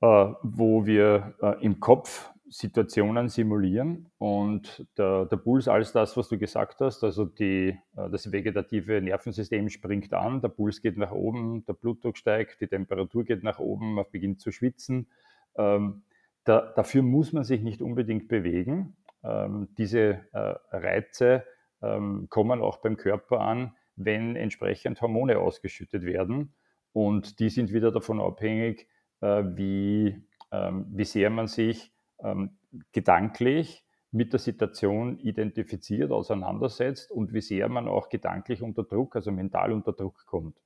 äh, wo wir äh, im Kopf Situationen simulieren und der, der Puls, alles das, was du gesagt hast, also die, äh, das vegetative Nervensystem springt an, der Puls geht nach oben, der Blutdruck steigt, die Temperatur geht nach oben, man beginnt zu schwitzen. Ähm, da, dafür muss man sich nicht unbedingt bewegen. Ähm, diese äh, Reize ähm, kommen auch beim Körper an, wenn entsprechend Hormone ausgeschüttet werden. Und die sind wieder davon abhängig, wie, ähm, wie sehr man sich ähm, gedanklich mit der Situation identifiziert, auseinandersetzt und wie sehr man auch gedanklich unter Druck, also mental unter Druck kommt.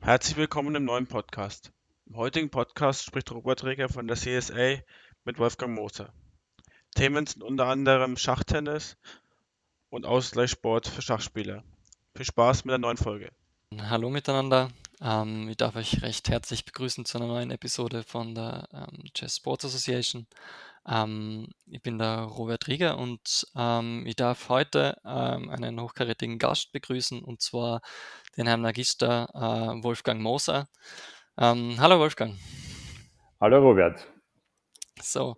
Herzlich willkommen im neuen Podcast. Im heutigen Podcast spricht Robert Reger von der CSA mit Wolfgang Moser. Themen sind unter anderem Schachtennis und Ausgleichssport für Schachspieler. Viel Spaß mit der neuen Folge. Hallo miteinander. Ähm, ich darf euch recht herzlich begrüßen zu einer neuen Episode von der ähm, Chess Sports Association. Ähm, ich bin der Robert Rieger und ähm, ich darf heute ähm, einen hochkarätigen Gast begrüßen und zwar den Herrn Magister äh, Wolfgang Moser. Ähm, hallo Wolfgang. Hallo Robert. So,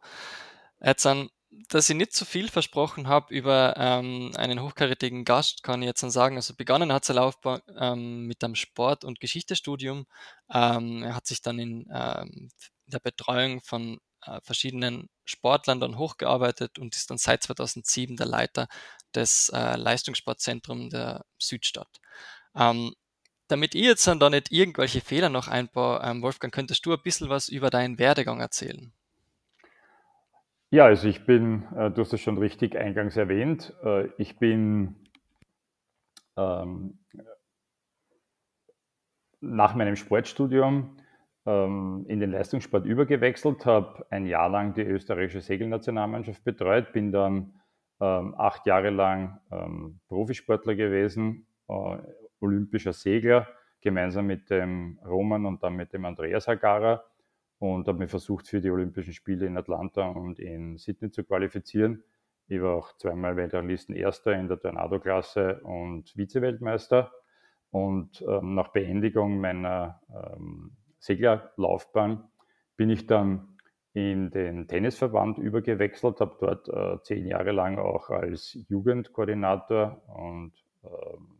jetzt an, dass ich nicht zu viel versprochen habe über ähm, einen hochkarätigen Gast, kann ich jetzt dann sagen. Also begonnen hat seine Laufbahn ähm, mit einem Sport- und Geschichtestudium. Ähm, er hat sich dann in, ähm, in der Betreuung von äh, verschiedenen Sportlern dann hochgearbeitet und ist dann seit 2007 der Leiter des äh, Leistungssportzentrums der Südstadt. Ähm, damit ich jetzt dann da nicht irgendwelche Fehler noch einbaue, ähm, Wolfgang, könntest du ein bisschen was über deinen Werdegang erzählen? Ja, also ich bin, äh, du hast es schon richtig eingangs erwähnt, äh, ich bin ähm, nach meinem Sportstudium ähm, in den Leistungssport übergewechselt, habe ein Jahr lang die österreichische Segelnationalmannschaft betreut, bin dann ähm, acht Jahre lang ähm, Profisportler gewesen, äh, olympischer Segler, gemeinsam mit dem Roman und dann mit dem Andreas Hagara und habe mir versucht, für die Olympischen Spiele in Atlanta und in Sydney zu qualifizieren. Ich war auch zweimal Weltranglisten Erster in der Tornado-Klasse und Vize-Weltmeister. Und ähm, nach Beendigung meiner ähm, Seglerlaufbahn bin ich dann in den Tennisverband übergewechselt, habe dort äh, zehn Jahre lang auch als Jugendkoordinator und ähm,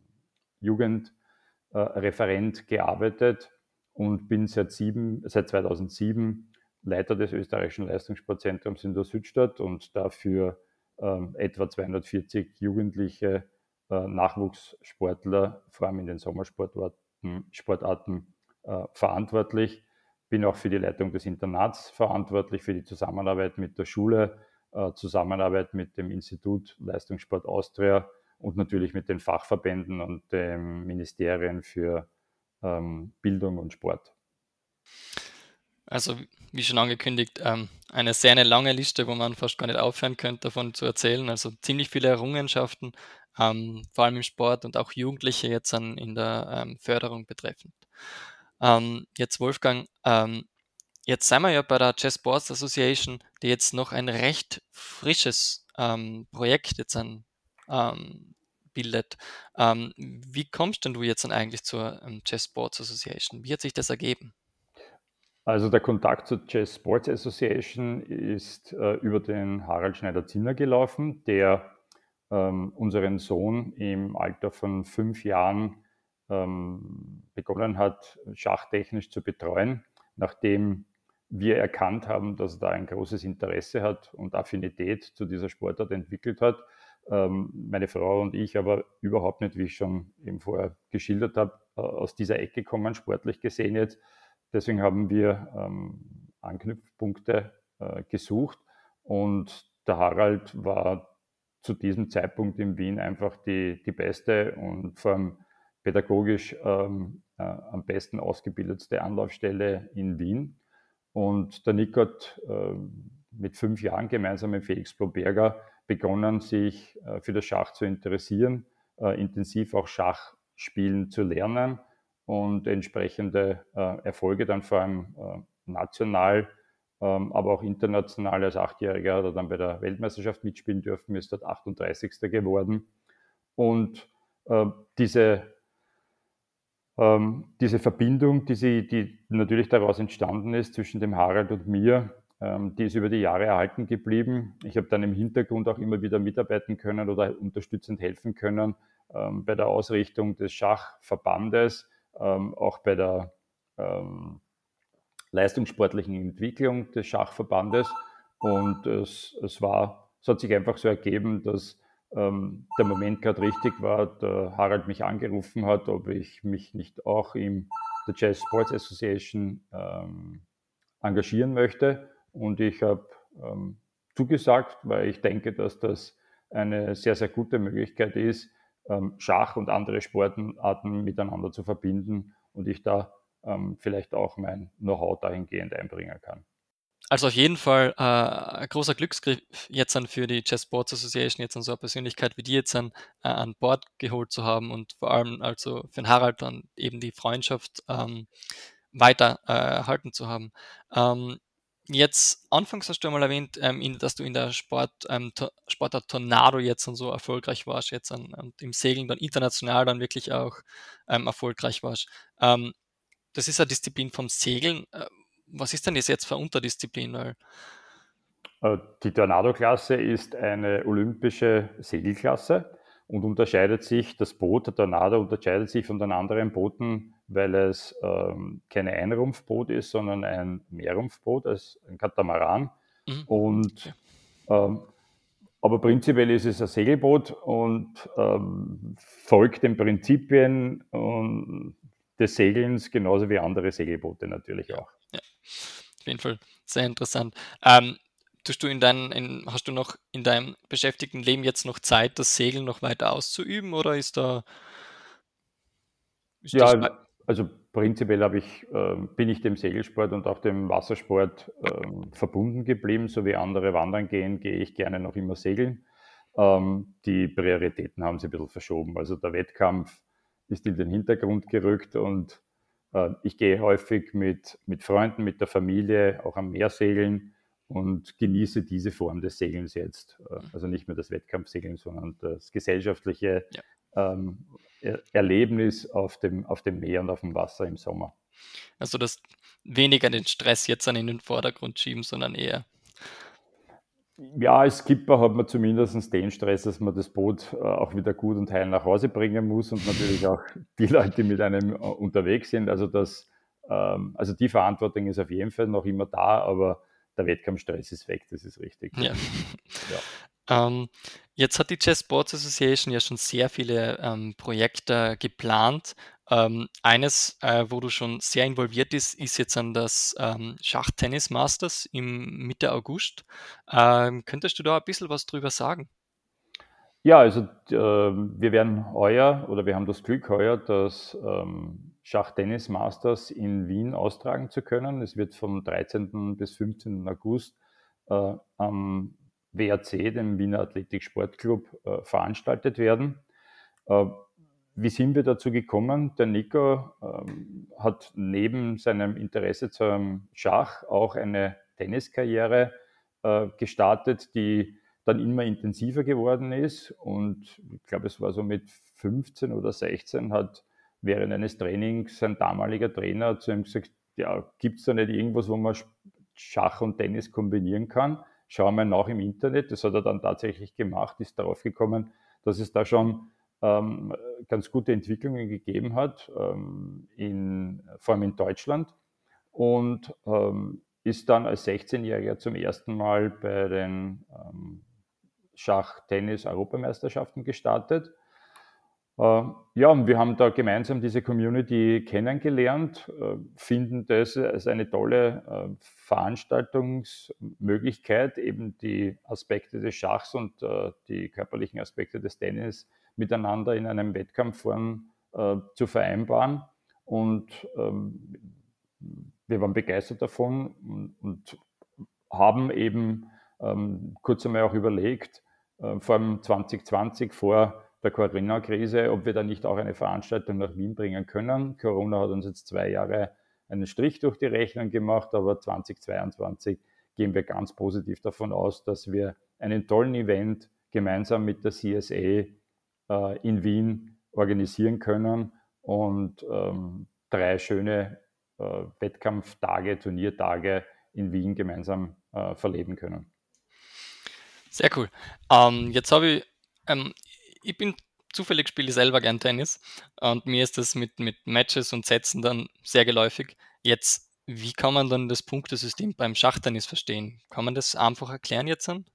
Jugendreferent äh, gearbeitet und bin seit, sieben, seit 2007 Leiter des österreichischen Leistungssportzentrums in der Südstadt und dafür ähm, etwa 240 jugendliche äh, Nachwuchssportler, vor allem in den Sommersportarten Sportarten, äh, verantwortlich. Bin auch für die Leitung des Internats verantwortlich, für die Zusammenarbeit mit der Schule, äh, Zusammenarbeit mit dem Institut Leistungssport Austria und natürlich mit den Fachverbänden und den Ministerien für ähm, Bildung und Sport. Also, wie schon angekündigt, ähm, eine sehr eine lange Liste, wo man fast gar nicht aufhören könnte, davon zu erzählen. Also ziemlich viele Errungenschaften, ähm, vor allem im Sport und auch Jugendliche jetzt an, in der ähm, Förderung betreffend. Ähm, jetzt Wolfgang, ähm, jetzt sind wir ja bei der Chess Sports Association, die jetzt noch ein recht frisches Projekt jetzt an, bildet. Ähm, wie kommst denn du jetzt dann eigentlich zur ähm, Chess Sports Association? Wie hat sich das ergeben? Also der Kontakt zur Chess Sports Association ist äh, über den Harald Schneider-Zinner gelaufen, der ähm, unseren Sohn im Alter von fünf Jahren ähm, begonnen hat, schachtechnisch zu betreuen, nachdem wir erkannt haben, dass er da ein großes Interesse hat und Affinität zu dieser Sportart entwickelt hat, ähm, meine Frau und ich aber überhaupt nicht, wie ich schon eben vorher geschildert habe, äh, aus dieser Ecke kommen, sportlich gesehen jetzt. Deswegen haben wir ähm, Anknüpfpunkte äh, gesucht und der Harald war zu diesem Zeitpunkt in Wien einfach die, die beste und vor allem pädagogisch ähm, äh, am besten ausgebildetste Anlaufstelle in Wien. Und der Nick hat äh, mit fünf Jahren gemeinsam mit Felix Bloberger begonnen, sich äh, für das Schach zu interessieren, äh, intensiv auch Schach spielen zu lernen und entsprechende äh, Erfolge dann vor allem national, ähm, aber auch international als Achtjähriger hat er dann bei der Weltmeisterschaft mitspielen dürfen, ist dort 38. geworden. Und diese, ähm, diese Verbindung, die, sie, die natürlich daraus entstanden ist zwischen dem Harald und mir, die ist über die Jahre erhalten geblieben. Ich habe dann im Hintergrund auch immer wieder mitarbeiten können oder unterstützend helfen können ähm, bei der Ausrichtung des Schachverbandes, ähm, auch bei der leistungssportlichen Entwicklung des Schachverbandes. Und es, es, war, es hat sich einfach so ergeben, dass ähm, der Moment gerade richtig war, der Harald mich angerufen hat, ob ich mich nicht auch im der Jazz Sports Association ähm, engagieren möchte. Und ich habe ähm, zugesagt, weil ich denke, dass das eine sehr, sehr gute Möglichkeit ist, ähm, Schach und andere Sportarten miteinander zu verbinden und ich da ähm, vielleicht auch mein Know-how dahingehend einbringen kann. Also auf jeden Fall äh, ein großer Glücksgriff jetzt an für die Chess Sports Association, jetzt an so eine Persönlichkeit wie die jetzt an, äh, an Bord geholt zu haben und vor allem also für den Harald dann eben die Freundschaft ähm, weiter äh, erhalten zu haben. Ähm, Jetzt, anfangs hast du einmal erwähnt, ähm, in, dass du in der Sport, ähm, Sportart Tornado jetzt und so erfolgreich warst, jetzt an, und im Segeln dann international dann wirklich auch ähm, erfolgreich warst. Ähm, das ist eine Disziplin vom Segeln. Äh, was ist denn das jetzt für eine Unterdisziplin? Weil äh, die Tornado-Klasse ist eine olympische Segelklasse und unterscheidet sich, das Boot, der Tornado unterscheidet sich von den anderen Booten, weil es ähm, keine Einrumpfboot ist, sondern ein Mehrrumpfboot, als ein Katamaran. Mhm. Und ähm, aber prinzipiell ist es ein Segelboot und ähm, folgt den Prinzipien des Segelns genauso wie andere Segelboote natürlich auch. Ja, auf jeden Fall sehr interessant. Ähm, tust du in dein, in, hast du noch in deinem beschäftigten Leben jetzt noch Zeit, das Segeln noch weiter auszuüben oder ist da. Ist ja, also prinzipiell ich, äh, bin ich dem Segelsport und auch dem Wassersport äh, verbunden geblieben. So wie andere wandern gehen, gehe ich gerne noch immer segeln. Ähm, die Prioritäten haben sich ein bisschen verschoben. Also der Wettkampf ist in den Hintergrund gerückt und äh, ich gehe häufig mit, mit Freunden, mit der Familie auch am Meer segeln und genieße diese Form des Segelns jetzt. Äh, also nicht mehr das Wettkampfsegeln, sondern das gesellschaftliche ja. Ähm, Erlebnis auf dem, auf dem Meer und auf dem Wasser im Sommer. Also das weniger den Stress jetzt an in den Vordergrund schieben, sondern eher. Ja, als Skipper hat man zumindest den Stress, dass man das Boot äh, auch wieder gut und heil nach Hause bringen muss und natürlich auch die Leute, die mit einem äh, unterwegs sind. Also, das, ähm, also die Verantwortung ist auf jeden Fall noch immer da, aber der Wettkampfstress ist weg, das ist richtig. Ja. ja. Ähm, jetzt hat die Chess Sports Association ja schon sehr viele ähm, Projekte geplant. Ähm, eines, äh, wo du schon sehr involviert bist, ist jetzt an das ähm, Schachtennis Masters im Mitte August. Ähm, könntest du da ein bisschen was drüber sagen? Ja, also äh, wir werden heuer oder wir haben das Glück heuer, das ähm, Schachtennis Masters in Wien austragen zu können. Es wird vom 13. bis 15. August äh, am WRC, dem Wiener Athletik Sportclub, äh, veranstaltet werden. Äh, wie sind wir dazu gekommen? Der Nico ähm, hat neben seinem Interesse zum Schach auch eine Tenniskarriere äh, gestartet, die dann immer intensiver geworden ist. Und ich glaube, es war so mit 15 oder 16 hat während eines Trainings sein damaliger Trainer zu ihm gesagt, ja, gibt es da nicht irgendwas, wo man Schach und Tennis kombinieren kann? Schau mal nach im Internet. Das hat er dann tatsächlich gemacht, ist darauf gekommen, dass es da schon ähm, ganz gute Entwicklungen gegeben hat, ähm, in, vor allem in Deutschland. Und ähm, ist dann als 16-Jähriger zum ersten Mal bei den ähm, Schach-Tennis-Europameisterschaften gestartet ja, und wir haben da gemeinsam diese Community kennengelernt, äh, finden das als eine tolle äh, Veranstaltungsmöglichkeit, eben die Aspekte des Schachs und die körperlichen Aspekte des Tennis miteinander in einem Wettkampfform zu vereinbaren. Und ähm, wir waren begeistert davon und haben eben ähm, kurz einmal auch überlegt, vor allem 2020 vor der Corona-Krise, ob wir da nicht auch eine Veranstaltung nach Wien bringen können. Corona hat uns jetzt zwei Jahre einen Strich durch die Rechnung gemacht, aber 2022 gehen wir ganz positiv davon aus, dass wir einen tollen Event gemeinsam mit der CSA äh, in Wien organisieren können und ähm, drei schöne äh, Wettkampftage, Turniertage in Wien gemeinsam äh, verleben können. Sehr cool. Ähm, jetzt habe ich, ähm, ich bin zufällig spiele ich selber gern Tennis und mir ist das mit, mit Matches und Sätzen dann sehr geläufig. Jetzt, wie kann man dann das Punktesystem beim Schachtennis verstehen? Kann man das einfach erklären jetzt dann?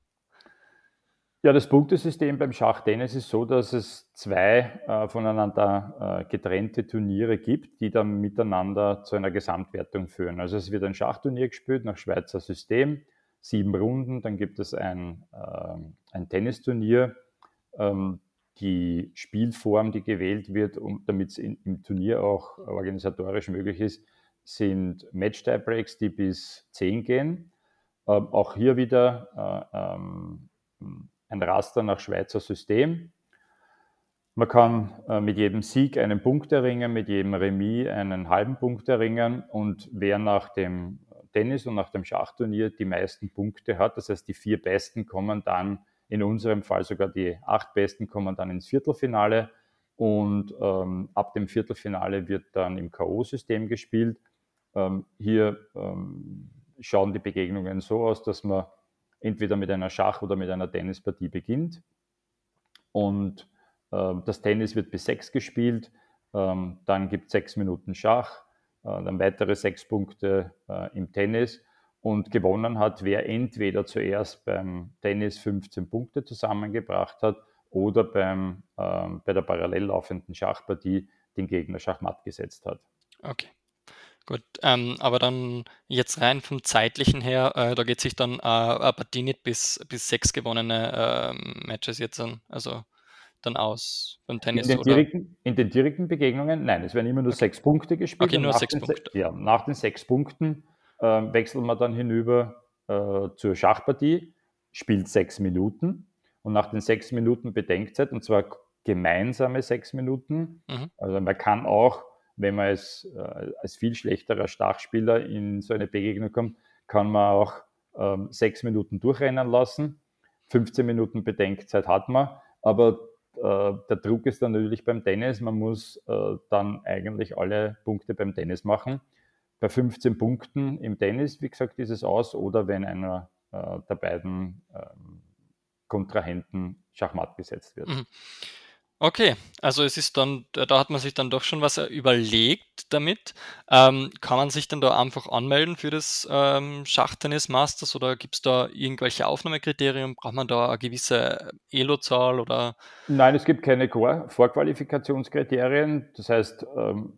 Ja, das Punktesystem beim Schachtennis ist so, dass es zwei äh, voneinander äh, getrennte Turniere gibt, die dann miteinander zu einer Gesamtwertung führen. Also es wird ein Schachturnier gespielt nach Schweizer System, sieben Runden, dann gibt es ein, äh, ein Tennisturnier. Ähm, die Spielform, die gewählt wird, um, damit es im Turnier auch organisatorisch möglich ist, sind Match-Tiebreaks, die bis 10 gehen. Ähm, auch hier wieder äh, ähm, ein Raster nach Schweizer System. Man kann äh, mit jedem Sieg einen Punkt erringen, mit jedem Remis einen halben Punkt erringen und wer nach dem Tennis und nach dem Schachturnier die meisten Punkte hat, das heißt die vier Besten kommen dann in unserem Fall sogar die acht Besten kommen dann ins Viertelfinale und ähm, ab dem Viertelfinale wird dann im K.O.-System gespielt. Ähm, hier ähm, schauen die Begegnungen so aus, dass man entweder mit einer Schach- oder mit einer Tennispartie beginnt. Und äh, das Tennis wird bis sechs gespielt. Ähm, dann gibt es sechs Minuten Schach, äh, dann weitere sechs Punkte äh, im Tennis und gewonnen hat, wer entweder zuerst beim Tennis 15 Punkte zusammengebracht hat oder beim, ähm, bei der parallel laufenden Schachpartie den Gegner schachmatt gesetzt hat. Okay. Gut, ähm, aber dann jetzt rein vom zeitlichen her, äh, da geht sich dann äh, eine Partie nicht bis, bis sechs gewonnene äh, Matches jetzt an, also dann aus beim Tennis? In den, direkten, in den direkten Begegnungen, nein, es werden immer nur okay. sechs Punkte gespielt. Okay, nur sechs Punkte. Ja, nach den sechs Punkten äh, wechselt man dann hinüber äh, zur Schachpartie, spielt sechs Minuten und nach den sechs Minuten Bedenkzeit, und zwar gemeinsame sechs Minuten, mhm. also man kann auch, wenn man als, äh, als viel schlechterer Schachspieler in so eine Begegnung kommt, kann man auch ähm, sechs Minuten durchrennen lassen. 15 Minuten Bedenkzeit hat man, aber äh, der Druck ist dann natürlich beim Tennis, man muss äh, dann eigentlich alle Punkte beim Tennis machen bei 15 Punkten im Tennis, wie gesagt, ist es aus oder wenn einer äh, der beiden ähm, Kontrahenten Schachmatt gesetzt wird. Mhm. Okay, also es ist dann, da hat man sich dann doch schon was überlegt damit. Ähm, kann man sich dann da einfach anmelden für das ähm, Schachtennis Masters oder gibt es da irgendwelche Aufnahmekriterien? Braucht man da eine gewisse Elo-Zahl oder? Nein, es gibt keine Vorqualifikationskriterien. Das heißt, ähm,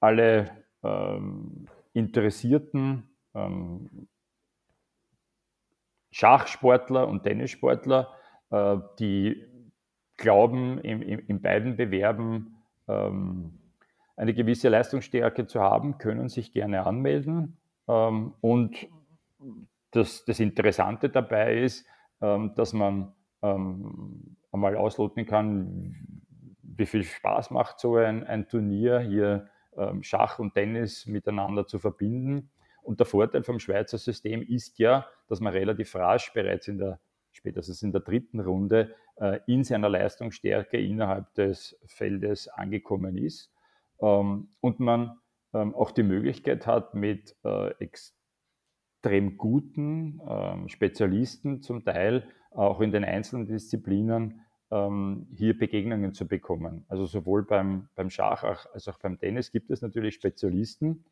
alle ähm, interessierten ähm, Schachsportler und Tennissportler, äh, die glauben, in, in, in beiden Bewerben ähm, eine gewisse Leistungsstärke zu haben, können sich gerne anmelden. Ähm, und das, das, Interessante dabei ist, ähm, dass man ähm, einmal ausloten kann, wie viel Spaß macht so ein, ein Turnier hier Schach und Tennis miteinander zu verbinden. Und der Vorteil vom Schweizer System ist ja, dass man relativ rasch bereits in der, spätestens in der dritten Runde, äh, in seiner Leistungsstärke innerhalb des Feldes angekommen ist. Ähm, und man ähm, auch die Möglichkeit hat, mit äh, extrem guten Spezialisten zum Teil auch in den einzelnen Disziplinen ähm, hier Begegnungen zu bekommen. Also sowohl beim, beim Schach als auch beim Tennis gibt es natürlich Spezialisten,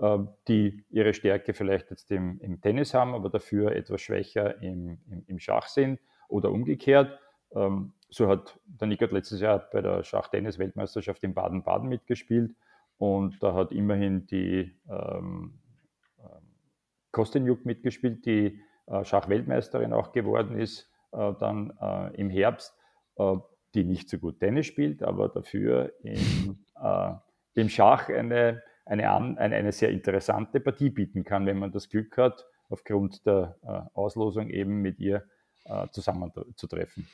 äh, die ihre Stärke vielleicht jetzt im, im, Tennis haben, aber dafür etwas schwächer im, im, im Schach sind oder umgekehrt. Ähm, so hat der Nick letztes Jahr bei der Schach-Tennis-Weltmeisterschaft in Baden-Baden mitgespielt und da hat immerhin die ähm, ähm Kostenjuk mitgespielt, die äh, Schachweltmeisterin auch geworden ist, äh, dann äh, im Herbst. Äh, die nicht so gut Tennis spielt, aber dafür im, äh, im Schach eine, eine, eine, eine, sehr interessante Partie bieten kann, wenn man das Glück hat, aufgrund der äh, Auslosung eben mit ihr äh, zusammenzutreffen.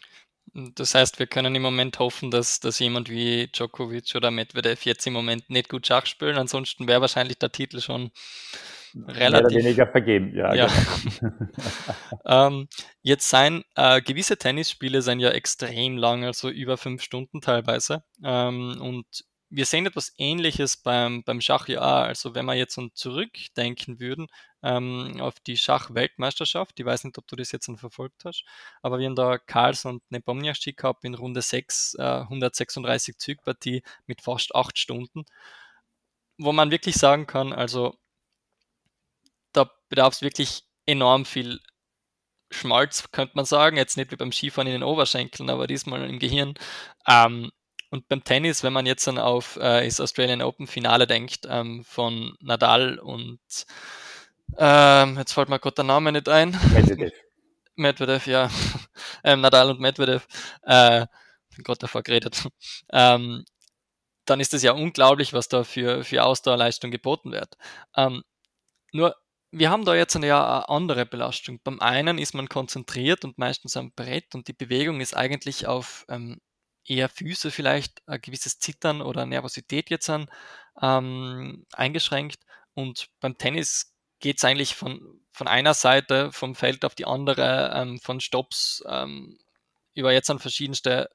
Das heißt, wir können im Moment hoffen, dass, dass jemand wie Djokovic oder Medvedev jetzt im Moment nicht gut Schach spielen. Ansonsten wäre wahrscheinlich der Titel schon relativ. Mehr oder weniger vergeben, ja. ja. Genau. ähm, jetzt sein äh, gewisse Tennisspiele sind ja extrem lang, also über fünf Stunden teilweise. Ähm, und wir sehen etwas Ähnliches beim, beim Schach ja. Also wenn wir jetzt zurückdenken würden ähm, auf die Schach-Weltmeisterschaft, ich weiß nicht, ob du das jetzt verfolgt hast, aber wir haben da Karls und Nepomniachtchi gehabt in Runde 6, äh, 136 Zügpartie mit fast 8 Stunden, wo man wirklich sagen kann, also bedarf es wirklich enorm viel Schmalz, könnte man sagen, jetzt nicht wie beim Skifahren in den Oberschenkeln, aber diesmal im Gehirn. Ähm, und beim Tennis, wenn man jetzt dann auf äh, das Australian Open Finale denkt, ähm, von Nadal und ähm, jetzt fällt mir gerade der Name nicht ein. Medvedev. Medvedev, ja. ähm, Nadal und Medvedev. Äh, bin gerade davor geredet. Ähm, dann ist es ja unglaublich, was da für, für Ausdauerleistung geboten wird. Ähm, nur, wir haben da jetzt eine, ja eine andere Belastung. Beim einen ist man konzentriert und meistens am Brett und die Bewegung ist eigentlich auf ähm, eher Füße vielleicht ein gewisses Zittern oder Nervosität jetzt an, ähm, eingeschränkt. Und beim Tennis geht es eigentlich von, von einer Seite vom Feld auf die andere, ähm, von Stops ähm, über jetzt an verschiedenste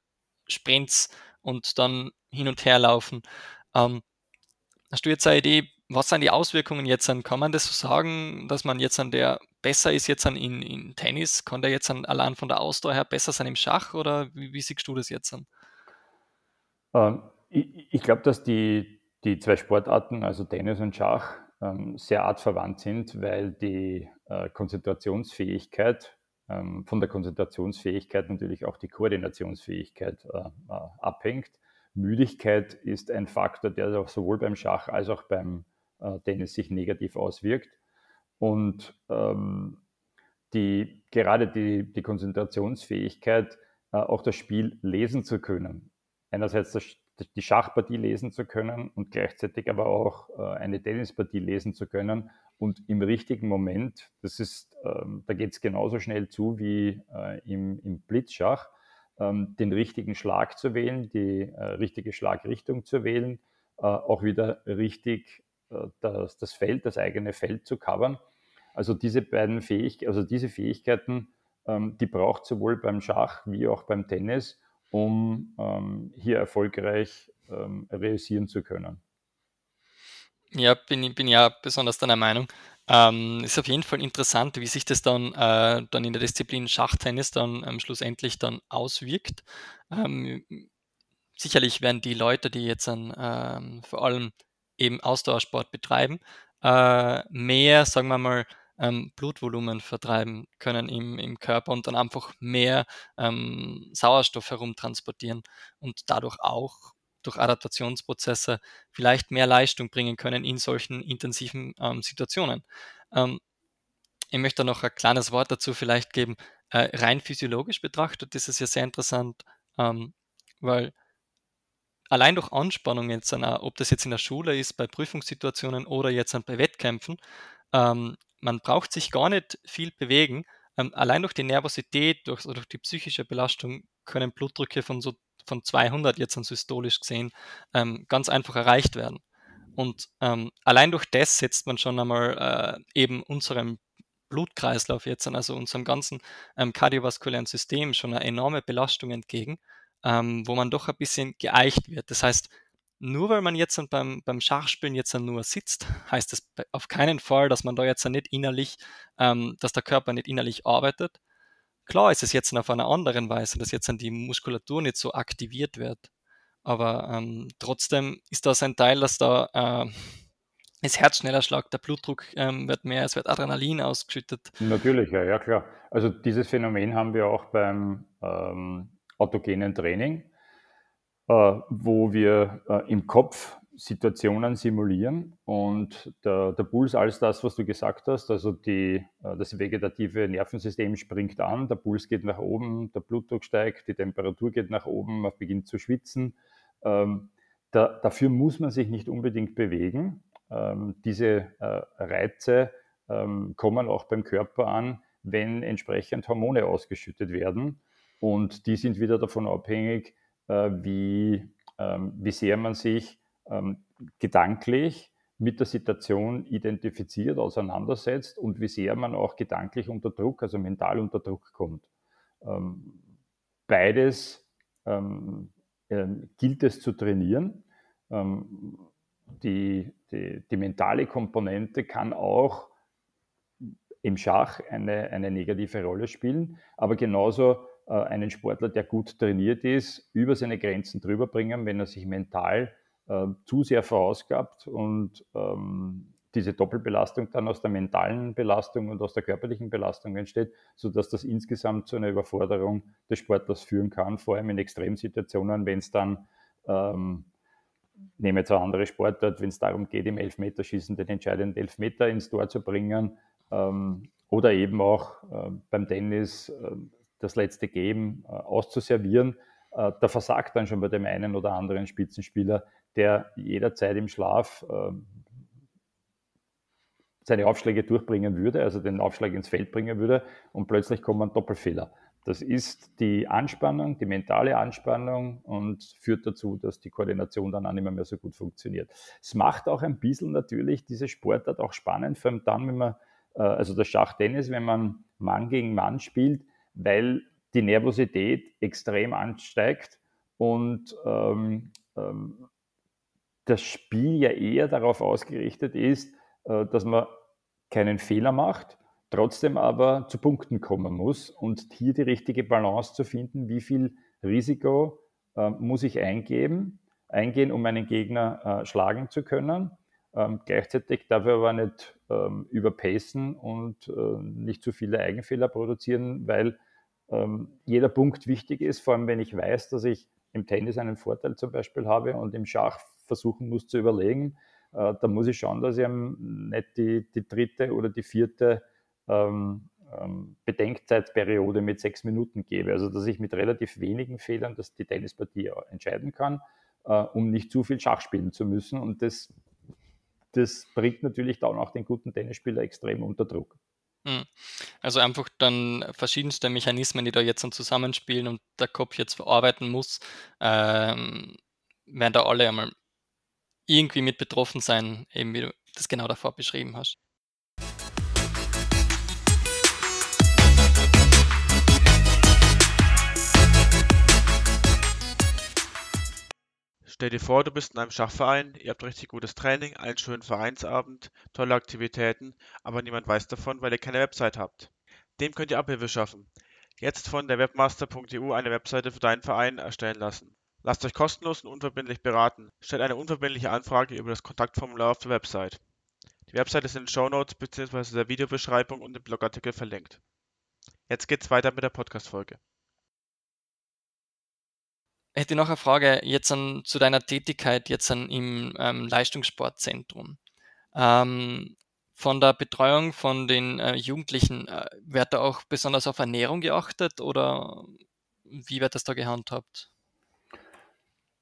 Sprints und dann hin und her laufen. Ähm, hast du jetzt eine Idee, was sind die Auswirkungen jetzt an? Kann man das so sagen, dass man jetzt an der besser ist jetzt an in, in Tennis? Kann der jetzt an, allein von der Ausdauer her besser sein im Schach oder wie, wie siehst du das jetzt an? Ähm, ich, ich glaube, dass die, die zwei Sportarten, also Tennis und Schach, ähm, sehr artverwandt sind, weil die äh, Konzentrationsfähigkeit, ähm, von der Konzentrationsfähigkeit natürlich auch die Koordinationsfähigkeit äh, äh, abhängt. Müdigkeit ist ein Faktor, der sowohl beim Schach als auch beim Tennis sich negativ auswirkt. Und ähm, die, gerade die, die Konzentrationsfähigkeit, auch das Spiel lesen zu können, einerseits das, die Schachpartie lesen zu können und gleichzeitig aber auch äh, eine Tennispartie lesen zu können und im richtigen Moment, das ist, ähm, da geht es genauso schnell zu wie äh, im, im Blitzschach, ähm, den richtigen Schlag zu wählen, die äh, richtige Schlagrichtung zu wählen, äh, auch wieder richtig äh, das, das Feld, das eigene Feld zu covern. Also diese beiden Fähigkeiten, also diese Fähigkeiten, ähm, die braucht sowohl beim Schach wie auch beim Tennis um ähm, hier erfolgreich ähm, realisieren zu können. Ja, bin, bin ja besonders deiner Meinung. Ähm, ist auf jeden Fall interessant, wie sich das dann, äh, dann in der Disziplin Schachtennis dann ähm, schlussendlich dann auswirkt. Ähm, sicherlich werden die Leute, die jetzt dann ähm, vor allem eben Ausdauersport betreiben, äh, mehr, sagen wir mal, ähm, Blutvolumen vertreiben können im, im Körper und dann einfach mehr ähm, Sauerstoff herumtransportieren und dadurch auch durch Adaptationsprozesse vielleicht mehr Leistung bringen können in solchen intensiven ähm, Situationen. Ähm, ich möchte noch ein kleines Wort dazu vielleicht geben. Äh, rein physiologisch betrachtet ist es ja sehr interessant, ähm, weil allein durch Anspannung jetzt, ob das jetzt in der Schule ist, bei Prüfungssituationen oder jetzt bei Wettkämpfen, ähm, man braucht sich gar nicht viel bewegen. Ähm, allein durch die Nervosität, durch, durch die psychische Belastung können Blutdrücke von so von 200 jetzt an systolisch gesehen ähm, ganz einfach erreicht werden. Und ähm, allein durch das setzt man schon einmal äh, eben unserem Blutkreislauf jetzt, also unserem ganzen ähm, kardiovaskulären System schon eine enorme Belastung entgegen, ähm, wo man doch ein bisschen geeicht wird. Das heißt, nur weil man jetzt beim, beim Schachspielen jetzt nur sitzt, heißt das auf keinen Fall, dass man da jetzt nicht innerlich, ähm, dass der Körper nicht innerlich arbeitet. Klar ist es jetzt auf einer anderen Weise, dass jetzt die Muskulatur nicht so aktiviert wird. Aber ähm, trotzdem ist das ein Teil, dass da äh, das Herz schneller schlagt, der Blutdruck ähm, wird mehr, es wird Adrenalin ausgeschüttet. Natürlich, ja, ja klar. Also dieses Phänomen haben wir auch beim ähm, autogenen Training äh, wo wir äh, im Kopf Situationen simulieren und der, der Puls, alles das, was du gesagt hast, also die, äh, das vegetative Nervensystem springt an, der Puls geht nach oben, der Blutdruck steigt, die Temperatur geht nach oben, man beginnt zu schwitzen. Ähm, da, dafür muss man sich nicht unbedingt bewegen. Ähm, diese äh, Reize ähm, kommen auch beim Körper an, wenn entsprechend Hormone ausgeschüttet werden. Und die sind wieder davon abhängig, äh, wie, ähm, wie sehr man sich ähm, gedanklich mit der Situation identifiziert, auseinandersetzt und wie sehr man auch gedanklich unter Druck, also mental unter Druck kommt. Ähm, beides gilt es zu trainieren. Die, die, die mentale Komponente kann auch im Schach eine, eine negative Rolle spielen, aber genauso einen Sportler, der gut trainiert ist, über seine Grenzen drüber bringen, wenn er sich mental äh, zu sehr verausgabt und ähm, diese Doppelbelastung dann aus der mentalen Belastung und aus der körperlichen Belastung entsteht, sodass das insgesamt zu einer Überforderung des Sportlers führen kann, vor allem in Extremsituationen, wenn es dann, ähm, nehme jetzt eine andere Sportart, wenn es darum geht, im Elfmeterschießen den entscheidenden Elfmeter ins Tor zu bringen ähm, oder eben auch äh, beim Tennis äh, das letzte Game äh, auszuservieren, äh, da versagt dann schon bei dem einen oder anderen Spitzenspieler, der jederzeit im Schlaf äh, seine Aufschläge durchbringen würde, also den Aufschlag ins Feld bringen würde und plötzlich kommen Doppelfehler. Das ist die Anspannung, die mentale Anspannung und führt dazu, dass die Koordination dann auch nicht mehr so gut funktioniert. Es macht auch ein bisschen natürlich diese Sportart auch spannend, vor allem dann, wenn man, also das Schachtennis, wenn man Mann gegen Mann spielt, weil die Nervosität extrem ansteigt und ähm, ähm, das Spiel ja eher darauf ausgerichtet ist, äh, dass man keinen Fehler macht, trotzdem aber zu Punkten kommen muss und hier die richtige Balance zu finden, wie viel Risiko äh, muss ich eingeben, eingehen, um meinen Gegner äh, schlagen zu können. Ähm, gleichzeitig darf er aber nicht ähm, überpacen und äh, nicht zu viele Eigenfehler produzieren, weil ähm, jeder Punkt wichtig ist, vor allem wenn ich weiß, dass ich im Tennis einen Vorteil zum Beispiel habe und im Schach versuchen muss zu überlegen, äh, dann muss ich schauen, dass ich nicht die, die dritte oder die vierte ähm, ähm, Bedenkzeitperiode mit sechs Minuten gebe. Also dass ich mit relativ wenigen Fehlern dass die Tennispartie entscheiden kann, äh, um nicht zu viel Schach spielen zu müssen. Und das, das bringt natürlich dann auch den guten Tennisspieler extrem unter Druck. Hm. Also einfach dann verschiedenste Mechanismen, die da jetzt dann zusammenspielen und der Kopf jetzt verarbeiten muss, ähm, werden da alle einmal irgendwie mit betroffen sein, eben wie du das genau davor beschrieben hast. Stell dir vor, du bist in einem Schachverein, ihr habt richtig gutes Training, einen schönen Vereinsabend, tolle Aktivitäten, aber niemand weiß davon, weil ihr keine Website habt. Dem könnt ihr Abhilfe schaffen. Jetzt von der webmaster.eu eine Webseite für deinen Verein erstellen lassen. Lasst euch kostenlos und unverbindlich beraten. Stellt eine unverbindliche Anfrage über das Kontaktformular auf der Website. Die Website ist in den Show Notes bzw. der Videobeschreibung und im Blogartikel verlinkt. Jetzt geht's weiter mit der Podcast-Folge hätte noch eine Frage jetzt an, zu deiner Tätigkeit jetzt an, im ähm, Leistungssportzentrum. Ähm, von der Betreuung von den äh, Jugendlichen, äh, wird da auch besonders auf Ernährung geachtet oder wie wird das da gehandhabt?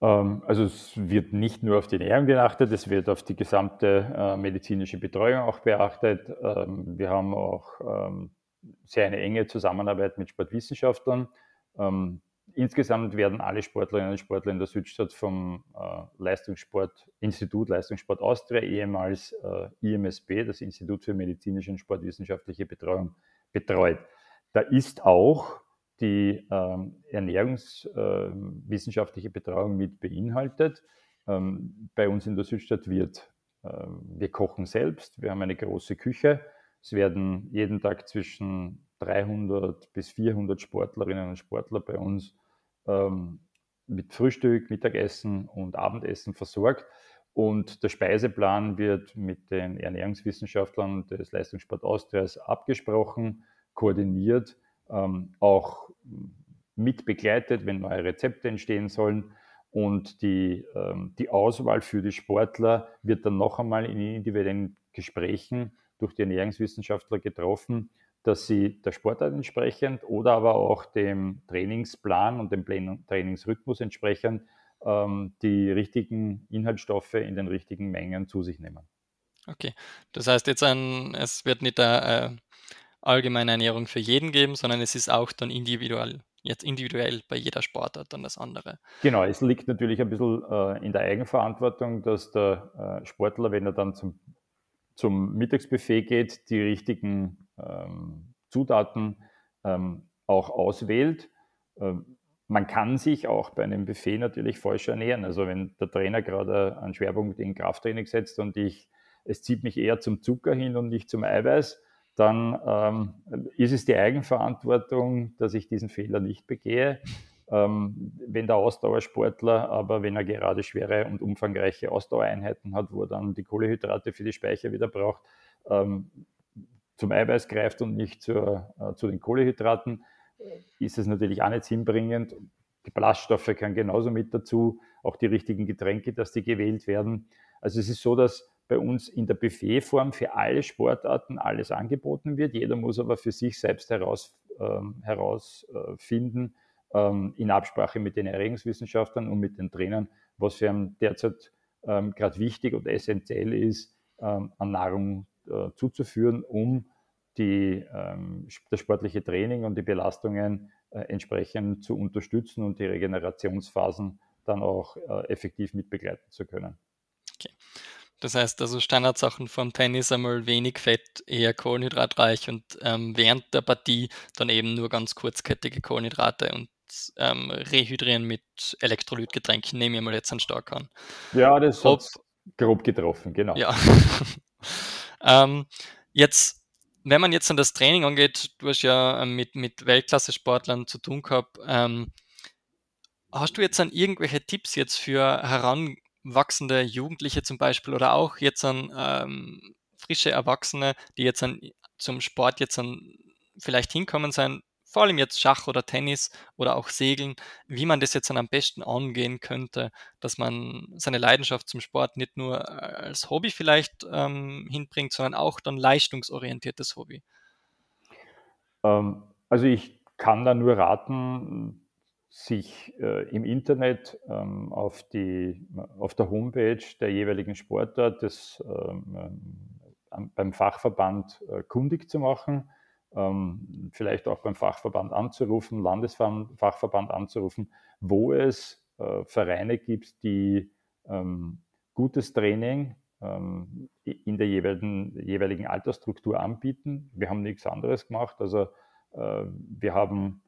Ähm, also es wird nicht nur auf die Ernährung geachtet, es wird auf die gesamte äh, medizinische Betreuung auch beachtet. Ähm, wir haben auch ähm, sehr eine enge Zusammenarbeit mit Sportwissenschaftlern. Ähm, Insgesamt werden alle Sportlerinnen und Sportler in der Südstadt vom äh, Leistungssport, Institut Leistungssport Austria, ehemals äh, IMSB, das Institut für medizinische und sportwissenschaftliche Betreuung, betreut. Da ist auch die ähm, ernährungswissenschaftliche äh, Betreuung mit beinhaltet. Ähm, bei uns in der Südstadt wird, äh, wir kochen selbst, wir haben eine große Küche. Es werden jeden Tag zwischen 300 bis 400 Sportlerinnen und Sportler bei uns ähm, mit Frühstück, Mittagessen und Abendessen versorgt. Und der Speiseplan wird mit den Ernährungswissenschaftlern des Leistungssport Austrias abgesprochen, koordiniert, ähm, auch mit begleitet, wenn neue Rezepte entstehen sollen. Und die, ähm, die Auswahl für die Sportler wird dann noch einmal in individuellen Gesprächen durch die Ernährungswissenschaftler getroffen dass sie der Sportart entsprechend oder aber auch dem Trainingsplan und dem Trainingsrhythmus entsprechend ähm, die richtigen Inhaltsstoffe in den richtigen Mengen zu sich nehmen. Okay, das heißt jetzt ein, es wird nicht eine äh, allgemeine Ernährung für jeden geben, sondern es ist auch dann individuell jetzt individuell bei jeder Sportart dann das andere. Genau, es liegt natürlich ein bisschen äh, in der Eigenverantwortung, dass der äh, Sportler, wenn er dann zum, zum Mittagsbuffet geht, die richtigen Zutaten ähm, auch auswählt. Ähm, man kann sich auch bei einem Buffet natürlich falsch ernähren. Also wenn der Trainer gerade einen Schwerpunkt in Krafttraining setzt und ich, es zieht mich eher zum Zucker hin und nicht zum Eiweiß, dann ähm, ist es die Eigenverantwortung, dass ich diesen Fehler nicht begehe. Ähm, wenn der Ausdauersportler, aber wenn er gerade schwere und umfangreiche Ausdauereinheiten hat, wo er dann die Kohlehydrate für die Speicher wieder braucht, ähm, zum Eiweiß greift und nicht zur, äh, zu den Kohlehydraten, ist es natürlich auch nicht sinnbringend. Die Ballaststoffe können genauso mit dazu, auch die richtigen Getränke, dass die gewählt werden. Also es ist so, dass bei uns in der Buffetform für alle Sportarten alles angeboten wird. Jeder muss aber für sich selbst heraus, ähm, herausfinden, ähm, in Absprache mit den Erregungswissenschaftlern und mit den Trainern, was für ihn derzeit ähm, gerade wichtig und essentiell ist, ähm, an Nahrung äh, zuzuführen, um die, ähm, das sportliche Training und die Belastungen äh, entsprechend zu unterstützen und die Regenerationsphasen dann auch äh, effektiv mitbegleiten zu können. Okay. Das heißt also Standardsachen vom Tennis einmal wenig Fett, eher kohlenhydratreich und ähm, während der Partie dann eben nur ganz kurzkettige Kohlenhydrate und ähm, rehydrieren mit Elektrolytgetränken, nehme ich mal jetzt einen stark an. Ja, das hat grob getroffen, genau. Ja. ähm, jetzt, wenn man jetzt an das Training angeht, du hast ja ähm, mit, mit Weltklasse-Sportlern zu tun gehabt, ähm, hast du jetzt an irgendwelche Tipps jetzt für heran wachsende Jugendliche zum Beispiel oder auch jetzt an ähm, frische Erwachsene, die jetzt an, zum Sport jetzt an vielleicht hinkommen sein, vor allem jetzt Schach oder Tennis oder auch Segeln, wie man das jetzt dann am besten angehen könnte, dass man seine Leidenschaft zum Sport nicht nur äh, als Hobby vielleicht ähm, hinbringt, sondern auch dann leistungsorientiertes Hobby. Ähm, also ich kann da nur raten, sich äh, im Internet ähm, auf, die, auf der Homepage der jeweiligen Sportart des, ähm, ähm, beim Fachverband äh, kundig zu machen, ähm, vielleicht auch beim Fachverband anzurufen, Landesfachverband anzurufen, wo es äh, Vereine gibt, die ähm, gutes Training ähm, in der jeweiligen, jeweiligen Altersstruktur anbieten. Wir haben nichts anderes gemacht. Also äh, wir haben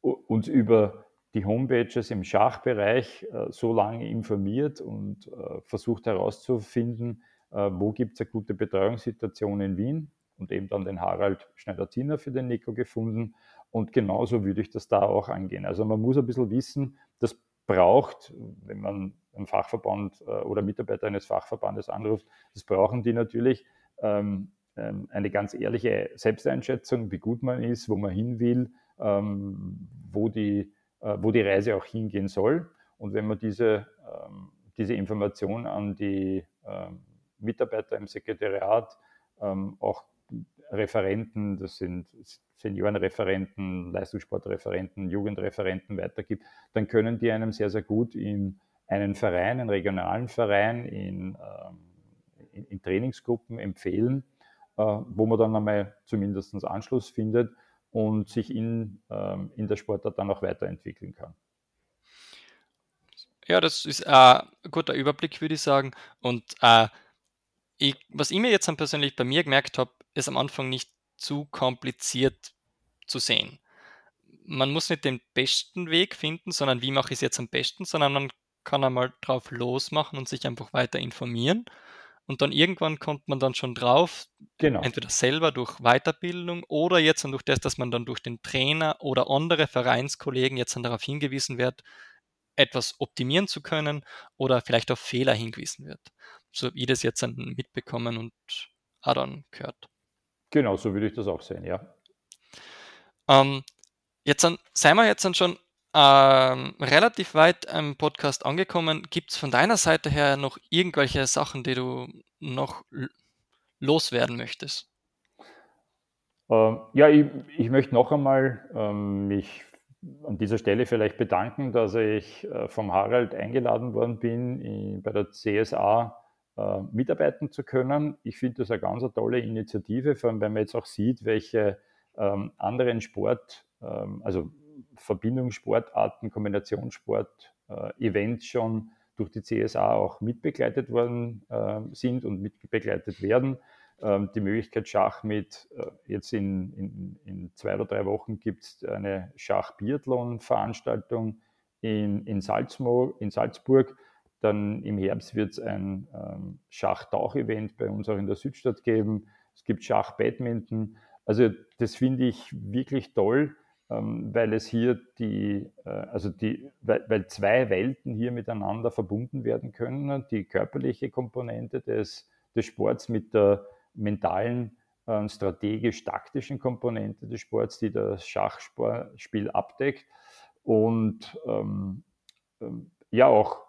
uns über die Homepages im Schachbereich äh, so lange informiert und äh, versucht herauszufinden, äh, wo gibt es eine gute Betreuungssituation in Wien und eben dann den Harald Schneider-Ziner für den Nico gefunden. Und genauso würde ich das da auch angehen. Also man muss ein bisschen wissen, das braucht, wenn man einen Fachverband äh, oder Mitarbeiter eines Fachverbandes anruft, das brauchen die natürlich ähm, ähm, eine ganz ehrliche Selbsteinschätzung, wie gut man ist, wo man hin will, ähm, wo, die, äh, wo die Reise auch hingehen soll. Und wenn man diese, ähm, diese Information an die ähm, Mitarbeiter im Sekretariat, auch Referenten, das sind Seniorenreferenten, Leistungssportreferenten, Jugendreferenten weitergibt, dann können die einem sehr, sehr gut in einen Verein, einen regionalen Verein, in, in, in Trainingsgruppen empfehlen, äh, wo man dann einmal zumindest Anschluss findet und sich in, ähm, in der Sportart dann auch weiterentwickeln kann. Ja, das ist äh, ein guter Überblick, würde ich sagen. Und äh, ich, was ich mir jetzt persönlich bei mir gemerkt habe, ist am Anfang nicht zu kompliziert zu sehen. Man muss nicht den besten Weg finden, sondern wie mache ich es jetzt am besten, sondern man kann einmal drauf losmachen und sich einfach weiter informieren und dann irgendwann kommt man dann schon drauf, genau. entweder selber durch Weiterbildung oder jetzt dann durch das, dass man dann durch den Trainer oder andere Vereinskollegen jetzt dann darauf hingewiesen wird, etwas optimieren zu können oder vielleicht auf Fehler hingewiesen wird. So wie das jetzt dann mitbekommen und auch dann gehört. Genau, so würde ich das auch sehen, ja. Ähm, jetzt dann, seien wir jetzt dann schon ähm, relativ weit im Podcast angekommen. Gibt es von deiner Seite her noch irgendwelche Sachen, die du noch loswerden möchtest? Ähm, ja, ich, ich, möchte noch einmal ähm, mich an dieser Stelle vielleicht bedanken, dass ich äh, vom Harald eingeladen worden bin, in, bei der CSA äh, mitarbeiten zu können. Ich finde das eine ganz eine tolle Initiative, vor allem wenn man jetzt auch sieht, welche ähm, anderen Sport, ähm, also Verbindungssportarten, Kombinationssport, Events schon durch die CSA auch mitbegleitet worden sind und mitbegleitet werden. Ähm, die Möglichkeit, Schach mit, jetzt in, in, in zwei oder drei Wochen gibt es eine Schach-Biathlon-Veranstaltung in, in, in Salzburg. Dann im Herbst wird es ein ähm, Schach-Tauch-Event bei uns auch in der Südstadt geben. Es gibt Schach-Badminton. Also das finde ich wirklich toll, ähm, weil es hier die, äh, also die, weil, weil, zwei Welten hier miteinander verbunden werden können. Die körperliche Komponente des, des Sports mit der mentalen, äh, strategisch-taktischen Komponente des Sports, die das Schachspiel abdeckt. Und ähm, ähm, ja, auch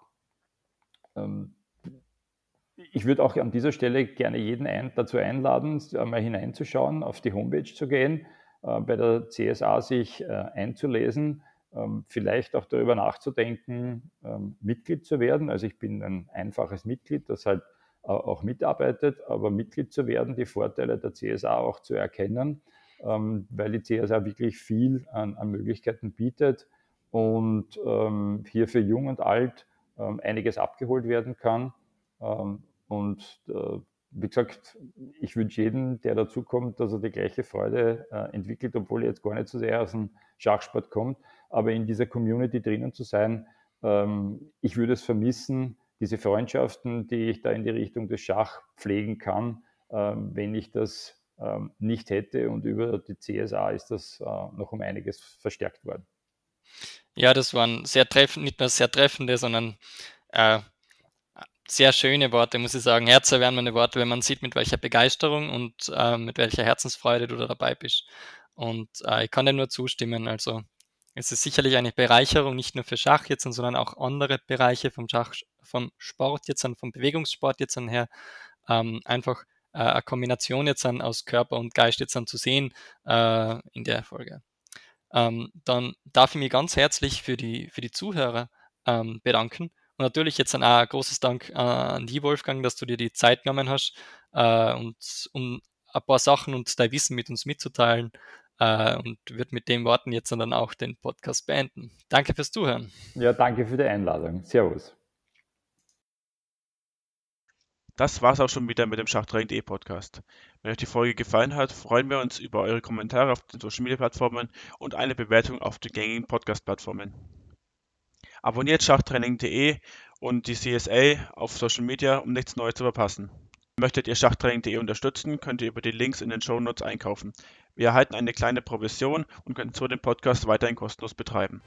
ich würde auch an dieser Stelle gerne jeden ein, dazu einladen, einmal hineinzuschauen, auf die Homepage zu gehen, äh, bei der CSA sich äh, einzulesen, ähm, vielleicht auch darüber nachzudenken, ähm, Mitglied zu werden. Also ich bin ein einfaches Mitglied, das halt äh, auch mitarbeitet, aber Mitglied zu werden, die Vorteile der CSA auch zu erkennen, ähm, weil die CSA wirklich viel an, an Möglichkeiten bietet und ähm, hier für Jung und Alt ähm, einiges abgeholt werden kann. Ähm, und äh, wie gesagt, ich wünsche jedem, der dazukommt, dass er die gleiche Freude äh, entwickelt, obwohl er jetzt gar nicht so sehr aus dem Schachsport kommt, aber in dieser Community drinnen zu sein, ähm, ich würde es vermissen, diese Freundschaften, die ich da in die Richtung des Schach pflegen kann, wenn ich das nicht hätte. Und über die CSA ist das äh, noch um einiges verstärkt worden. Ja, das waren sehr treffend, nicht nur sehr treffende, sondern äh, sehr schöne Worte, muss ich sagen. Herzerwärmende Worte, wenn man sieht, mit welcher Begeisterung und äh, mit welcher Herzensfreude du da dabei bist. Und äh, ich kann dir nur zustimmen. Also es ist sicherlich eine Bereicherung, nicht nur für Schach jetzt, sondern auch andere Bereiche vom Schach, vom Sport jetzt an, vom Bewegungssport jetzt an her. Ähm, einfach äh, eine Kombination jetzt an aus Körper und Geist jetzt an zu sehen äh, in der Folge. Ähm, dann darf ich mich ganz herzlich für die, für die Zuhörer ähm, bedanken. Und natürlich jetzt ein, ein großes Dank äh, an die Wolfgang, dass du dir die Zeit genommen hast äh, und um ein paar Sachen und dein Wissen mit uns mitzuteilen. Äh, und wird mit den Worten jetzt dann auch den Podcast beenden. Danke fürs Zuhören. Ja, danke für die Einladung. Servus. Das war's auch schon wieder mit dem Schachtraining.de Podcast. Wenn euch die Folge gefallen hat, freuen wir uns über eure Kommentare auf den Social Media Plattformen und eine Bewertung auf den gängigen Podcast Plattformen. Abonniert schachtraining.de und die CSA auf Social Media, um nichts Neues zu verpassen. Möchtet ihr Schachtraining.de unterstützen, könnt ihr über die Links in den Show Notes einkaufen. Wir erhalten eine kleine Provision und können so den Podcast weiterhin kostenlos betreiben.